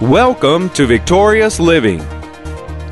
Welcome to Victorious Living.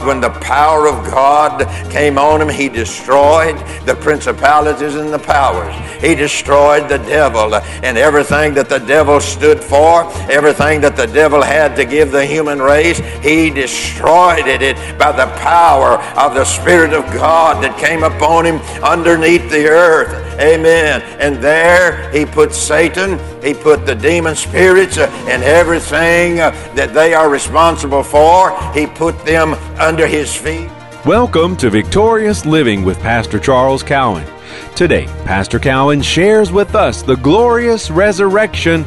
When the power of God came on him, he destroyed the principalities and the powers. He destroyed the devil and everything that the devil stood for, everything that the devil had to give the human race. He destroyed it by the power of the Spirit of God that came upon him underneath the earth. Amen. And there he put Satan, he put the demon spirits uh, and everything uh, that they are responsible for, he put them under his feet. Welcome to Victorious Living with Pastor Charles Cowan. Today, Pastor Cowan shares with us the glorious resurrection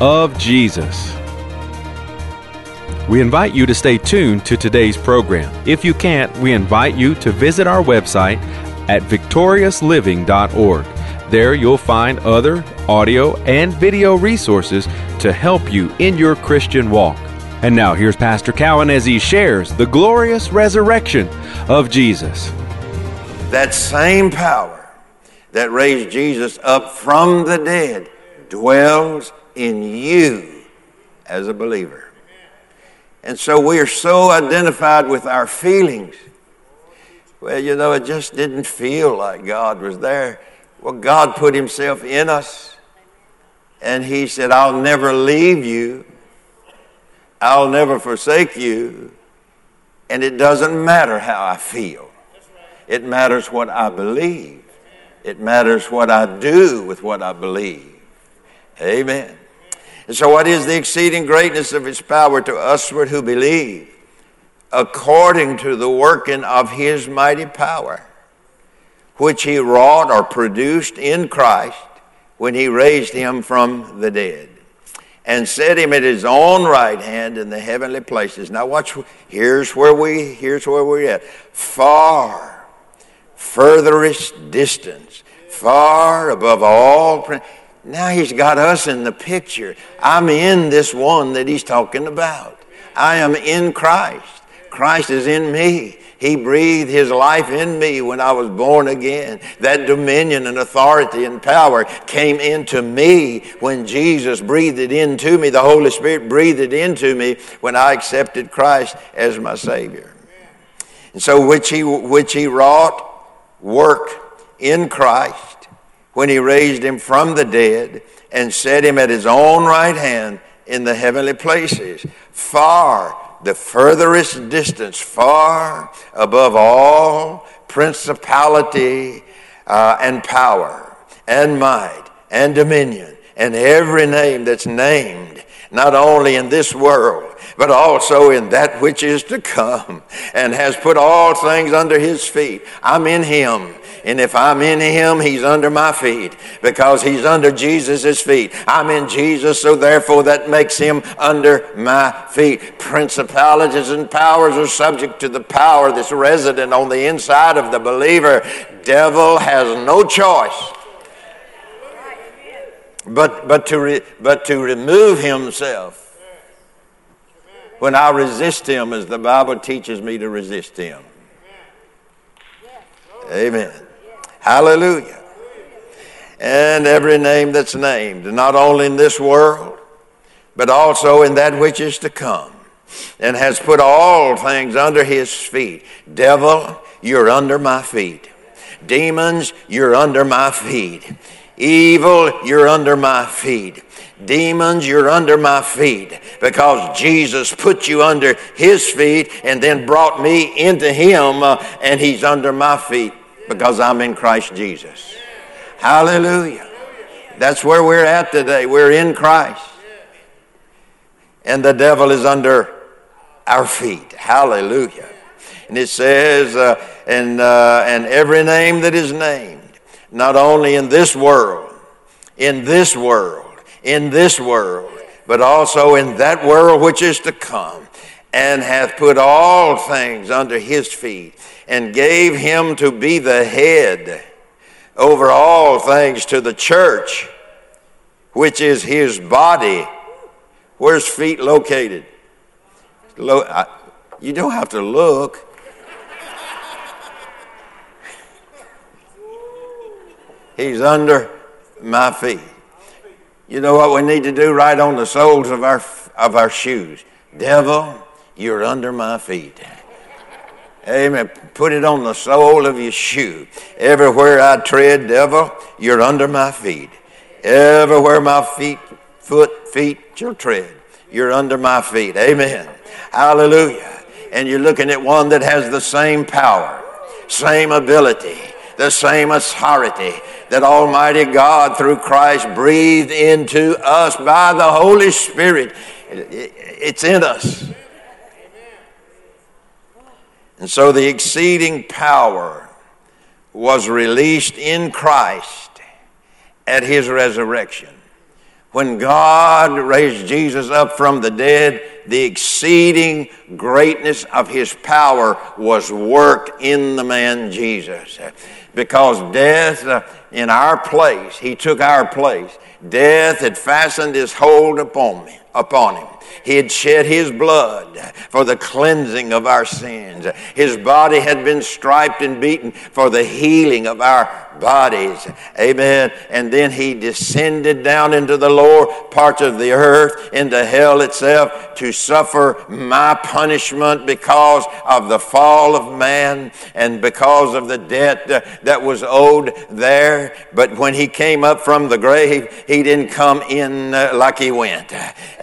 of Jesus. We invite you to stay tuned to today's program. If you can't, we invite you to visit our website at victoriousliving.org. There you'll find other audio and video resources to help you in your Christian walk. And now here's Pastor Cowan as he shares the glorious resurrection of Jesus. That same power that raised Jesus up from the dead dwells in you as a believer. And so we are so identified with our feelings. Well, you know, it just didn't feel like God was there. Well, God put Himself in us, and He said, I'll never leave you, I'll never forsake you, and it doesn't matter how I feel. It matters what I believe. It matters what I do with what I believe. Amen. And so, what is the exceeding greatness of His power to usward who believe, according to the working of His mighty power? Which he wrought or produced in Christ when he raised him from the dead and set him at his own right hand in the heavenly places. Now watch here's where we here's where we're at. Far furthest distance, far above all now he's got us in the picture. I'm in this one that he's talking about. I am in Christ. Christ is in me. He breathed His life in me when I was born again. That dominion and authority and power came into me when Jesus breathed it into me. The Holy Spirit breathed it into me when I accepted Christ as my Savior. And so, which He, which he wrought work in Christ when He raised Him from the dead and set Him at His own right hand in the heavenly places, far the furthest distance, far above all principality uh, and power and might and dominion and every name that's named, not only in this world, but also in that which is to come, and has put all things under his feet. I'm in him and if I'm in him, he's under my feet because he's under Jesus' feet. I'm in Jesus, so therefore that makes him under my feet. Principalities and powers are subject to the power that's resident on the inside of the believer. Devil has no choice but, but, to, re, but to remove himself when I resist him as the Bible teaches me to resist him. Amen. Hallelujah. And every name that's named, not only in this world, but also in that which is to come, and has put all things under his feet. Devil, you're under my feet. Demons, you're under my feet. Evil, you're under my feet. Demons, you're under my feet because Jesus put you under his feet and then brought me into him uh, and he's under my feet because I'm in Christ Jesus. Hallelujah. That's where we're at today. We're in Christ. And the devil is under our feet. Hallelujah. And it says, uh, and, uh, and every name that is named, not only in this world, in this world, in this world, but also in that world which is to come, and hath put all things under his feet and gave him to be the head over all things to the church, which is his body. Where's feet located? You don't have to look. He's under my feet. You know what we need to do right on the soles of our, of our shoes? Devil, you're under my feet. Amen. Put it on the sole of your shoe. Everywhere I tread, devil, you're under my feet. Everywhere my feet, foot, feet shall tread, you're under my feet. Amen. Hallelujah. And you're looking at one that has the same power, same ability, the same authority that Almighty God through Christ breathed into us by the Holy Spirit. It's in us. And so the exceeding power was released in Christ at his resurrection. When God raised Jesus up from the dead, the exceeding greatness of his power was worked in the man Jesus. Because death uh, in our place, he took our place, death had fastened his hold upon me, upon him. He had shed his blood for the cleansing of our sins. His body had been striped and beaten for the healing of our bodies. Amen. And then he descended down into the lower parts of the earth, into hell itself, to suffer my punishment because of the fall of man and because of the debt that was owed there. But when he came up from the grave, he didn't come in uh, like he went.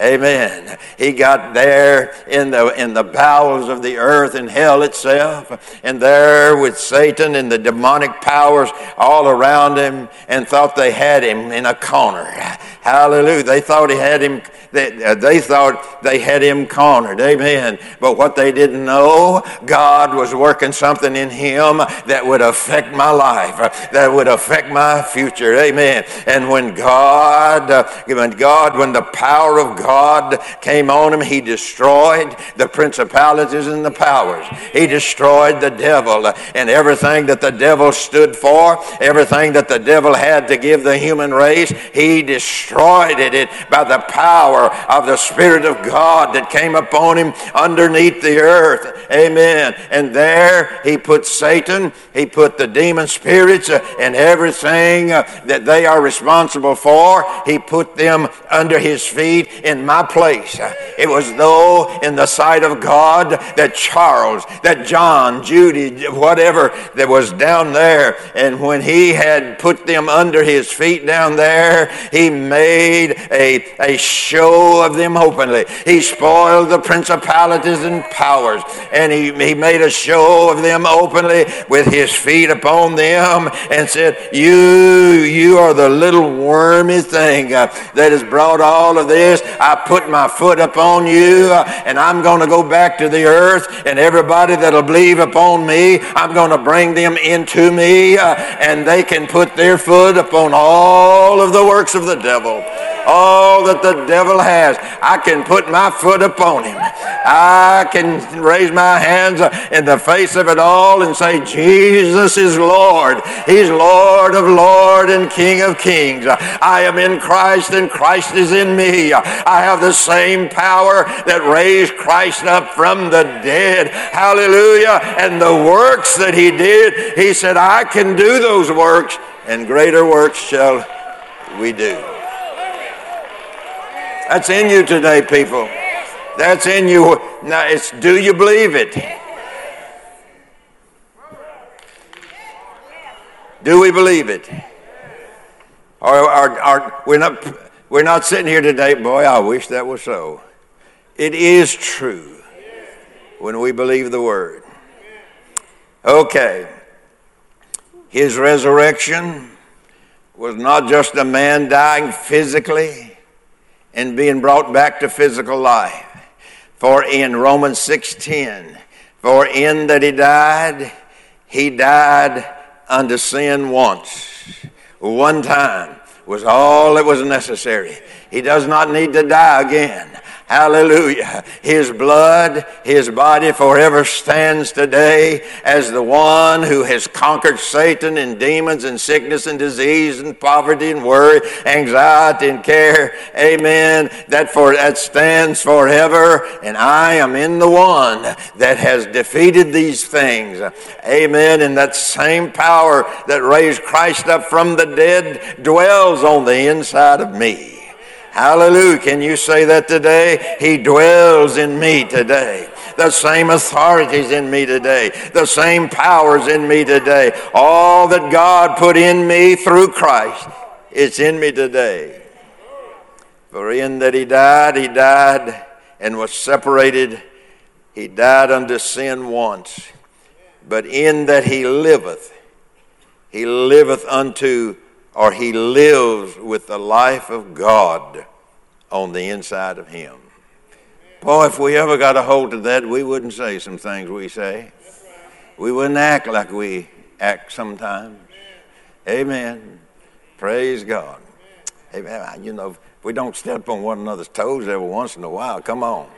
Amen. He got there in the, in the bowels of the earth and hell itself, and there with Satan and the demonic powers around him and thought they had him in a corner. Hallelujah. They thought he had him they, uh, they thought they had him cornered. Amen. But what they didn't know, God was working something in him that would affect my life, uh, that would affect my future. Amen. And when God, uh, when God, when the power of God came on him, he destroyed the principalities and the powers. He destroyed the devil and everything that the devil stood for, everything that the devil had to give the human race, he destroyed it by the power power of the Spirit of God that came upon him underneath the earth. Amen. And there he put Satan, he put the demon spirits uh, and everything uh, that they are responsible for. He put them under his feet in my place. It was though in the sight of God that Charles, that John, Judy, whatever that was down there, and when he had put them under his feet down there, he made a, a show show of them openly. He spoiled the principalities and powers, and he, he made a show of them openly with his feet upon them and said, You, you are the little wormy thing uh, that has brought all of this. I put my foot upon you, uh, and I'm going to go back to the earth, and everybody that'll believe upon me, I'm going to bring them into me, uh, and they can put their foot upon all of the works of the devil all that the devil has. I can put my foot upon him. I can raise my hands in the face of it all and say, Jesus is Lord. He's Lord of Lord and King of Kings. I am in Christ and Christ is in me. I have the same power that raised Christ up from the dead. Hallelujah. And the works that he did, he said, I can do those works and greater works shall we do. That's in you today, people. That's in you. Now, it's do you believe it? Do we believe it? Or, or, or, we're, not, we're not sitting here today, boy, I wish that was so. It is true when we believe the word. Okay. His resurrection was not just a man dying physically and being brought back to physical life. For in Romans 6:10, for in that he died, he died unto sin once. One time was all that was necessary. He does not need to die again. Hallelujah. His blood, his body forever stands today as the one who has conquered Satan and demons and sickness and disease and poverty and worry, anxiety and care. Amen. That for that stands forever. And I am in the one that has defeated these things. Amen. And that same power that raised Christ up from the dead dwells on the inside of me. Hallelujah. Can you say that today? He dwells in me today. The same authorities in me today. The same powers in me today. All that God put in me through Christ, it's in me today. For in that he died, he died and was separated. He died unto sin once. But in that he liveth, he liveth unto or he lives with the life of God on the inside of him. Boy, if we ever got a hold of that, we wouldn't say some things we say. We wouldn't act like we act sometimes. Amen. Praise God. Amen. You know, we don't step on one another's toes every once in a while, come on.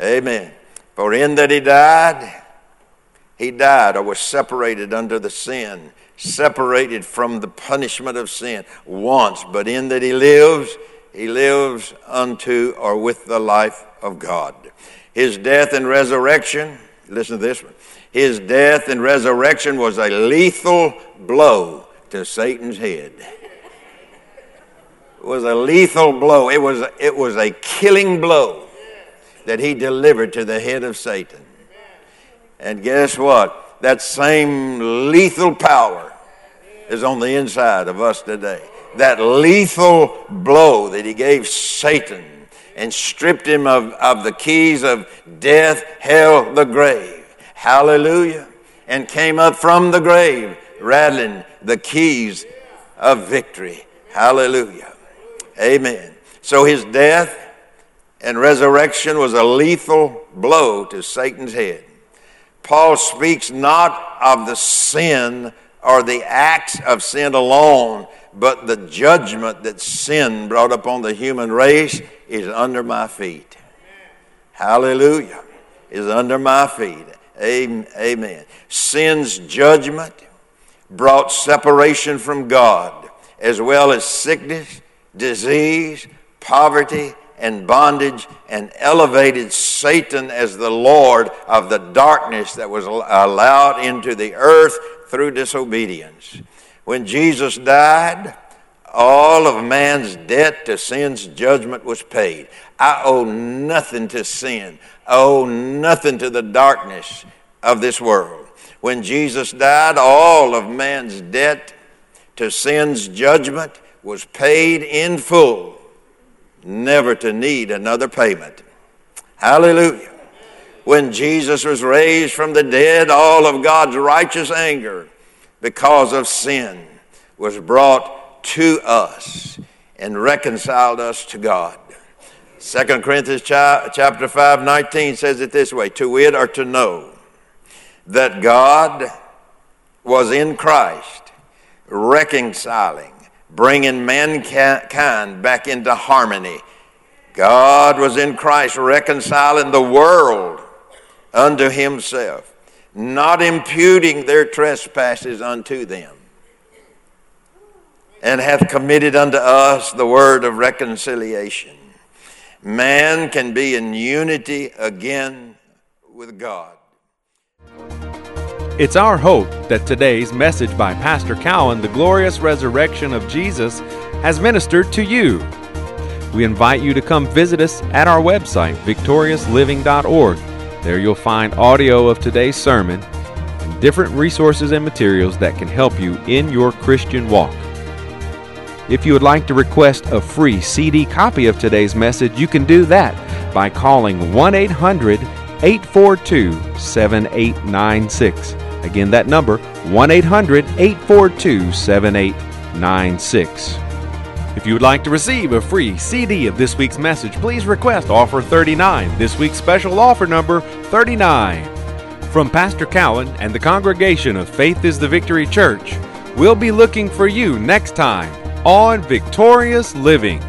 Amen. For in that he died, he died or was separated under the sin separated from the punishment of sin once, but in that he lives, he lives unto or with the life of God. His death and resurrection, listen to this one. His death and resurrection was a lethal blow to Satan's head. It was a lethal blow. It was, it was a killing blow that he delivered to the head of Satan. And guess what? That same lethal power is on the inside of us today. That lethal blow that he gave Satan and stripped him of, of the keys of death, hell, the grave. Hallelujah. And came up from the grave, rattling the keys of victory. Hallelujah. Amen. So his death and resurrection was a lethal blow to Satan's head. Paul speaks not of the sin or the acts of sin alone, but the judgment that sin brought upon the human race is under my feet. Hallelujah. Is under my feet. Amen. Sin's judgment brought separation from God, as well as sickness, disease, poverty, and bondage and elevated Satan as the Lord of the darkness that was allowed into the earth through disobedience. When Jesus died, all of man's debt to sin's judgment was paid. I owe nothing to sin. I owe nothing to the darkness of this world. When Jesus died, all of man's debt to sin's judgment was paid in full never to need another payment. Hallelujah. When Jesus was raised from the dead, all of God's righteous anger because of sin was brought to us and reconciled us to God. 2 Corinthians chapter 5, 19 says it this way to wit or to know that God was in Christ reconciling bringing mankind back into harmony. God was in Christ reconciling the world unto himself, not imputing their trespasses unto them, and hath committed unto us the word of reconciliation. Man can be in unity again with God. It's our hope that today's message by Pastor Cowan, The Glorious Resurrection of Jesus, has ministered to you. We invite you to come visit us at our website, victoriousliving.org. There you'll find audio of today's sermon and different resources and materials that can help you in your Christian walk. If you would like to request a free CD copy of today's message, you can do that by calling 1 800 842 7896. Again, that number 1 800 842 7896. If you would like to receive a free CD of this week's message, please request offer 39. This week's special offer number 39. From Pastor Cowan and the congregation of Faith is the Victory Church, we'll be looking for you next time on Victorious Living.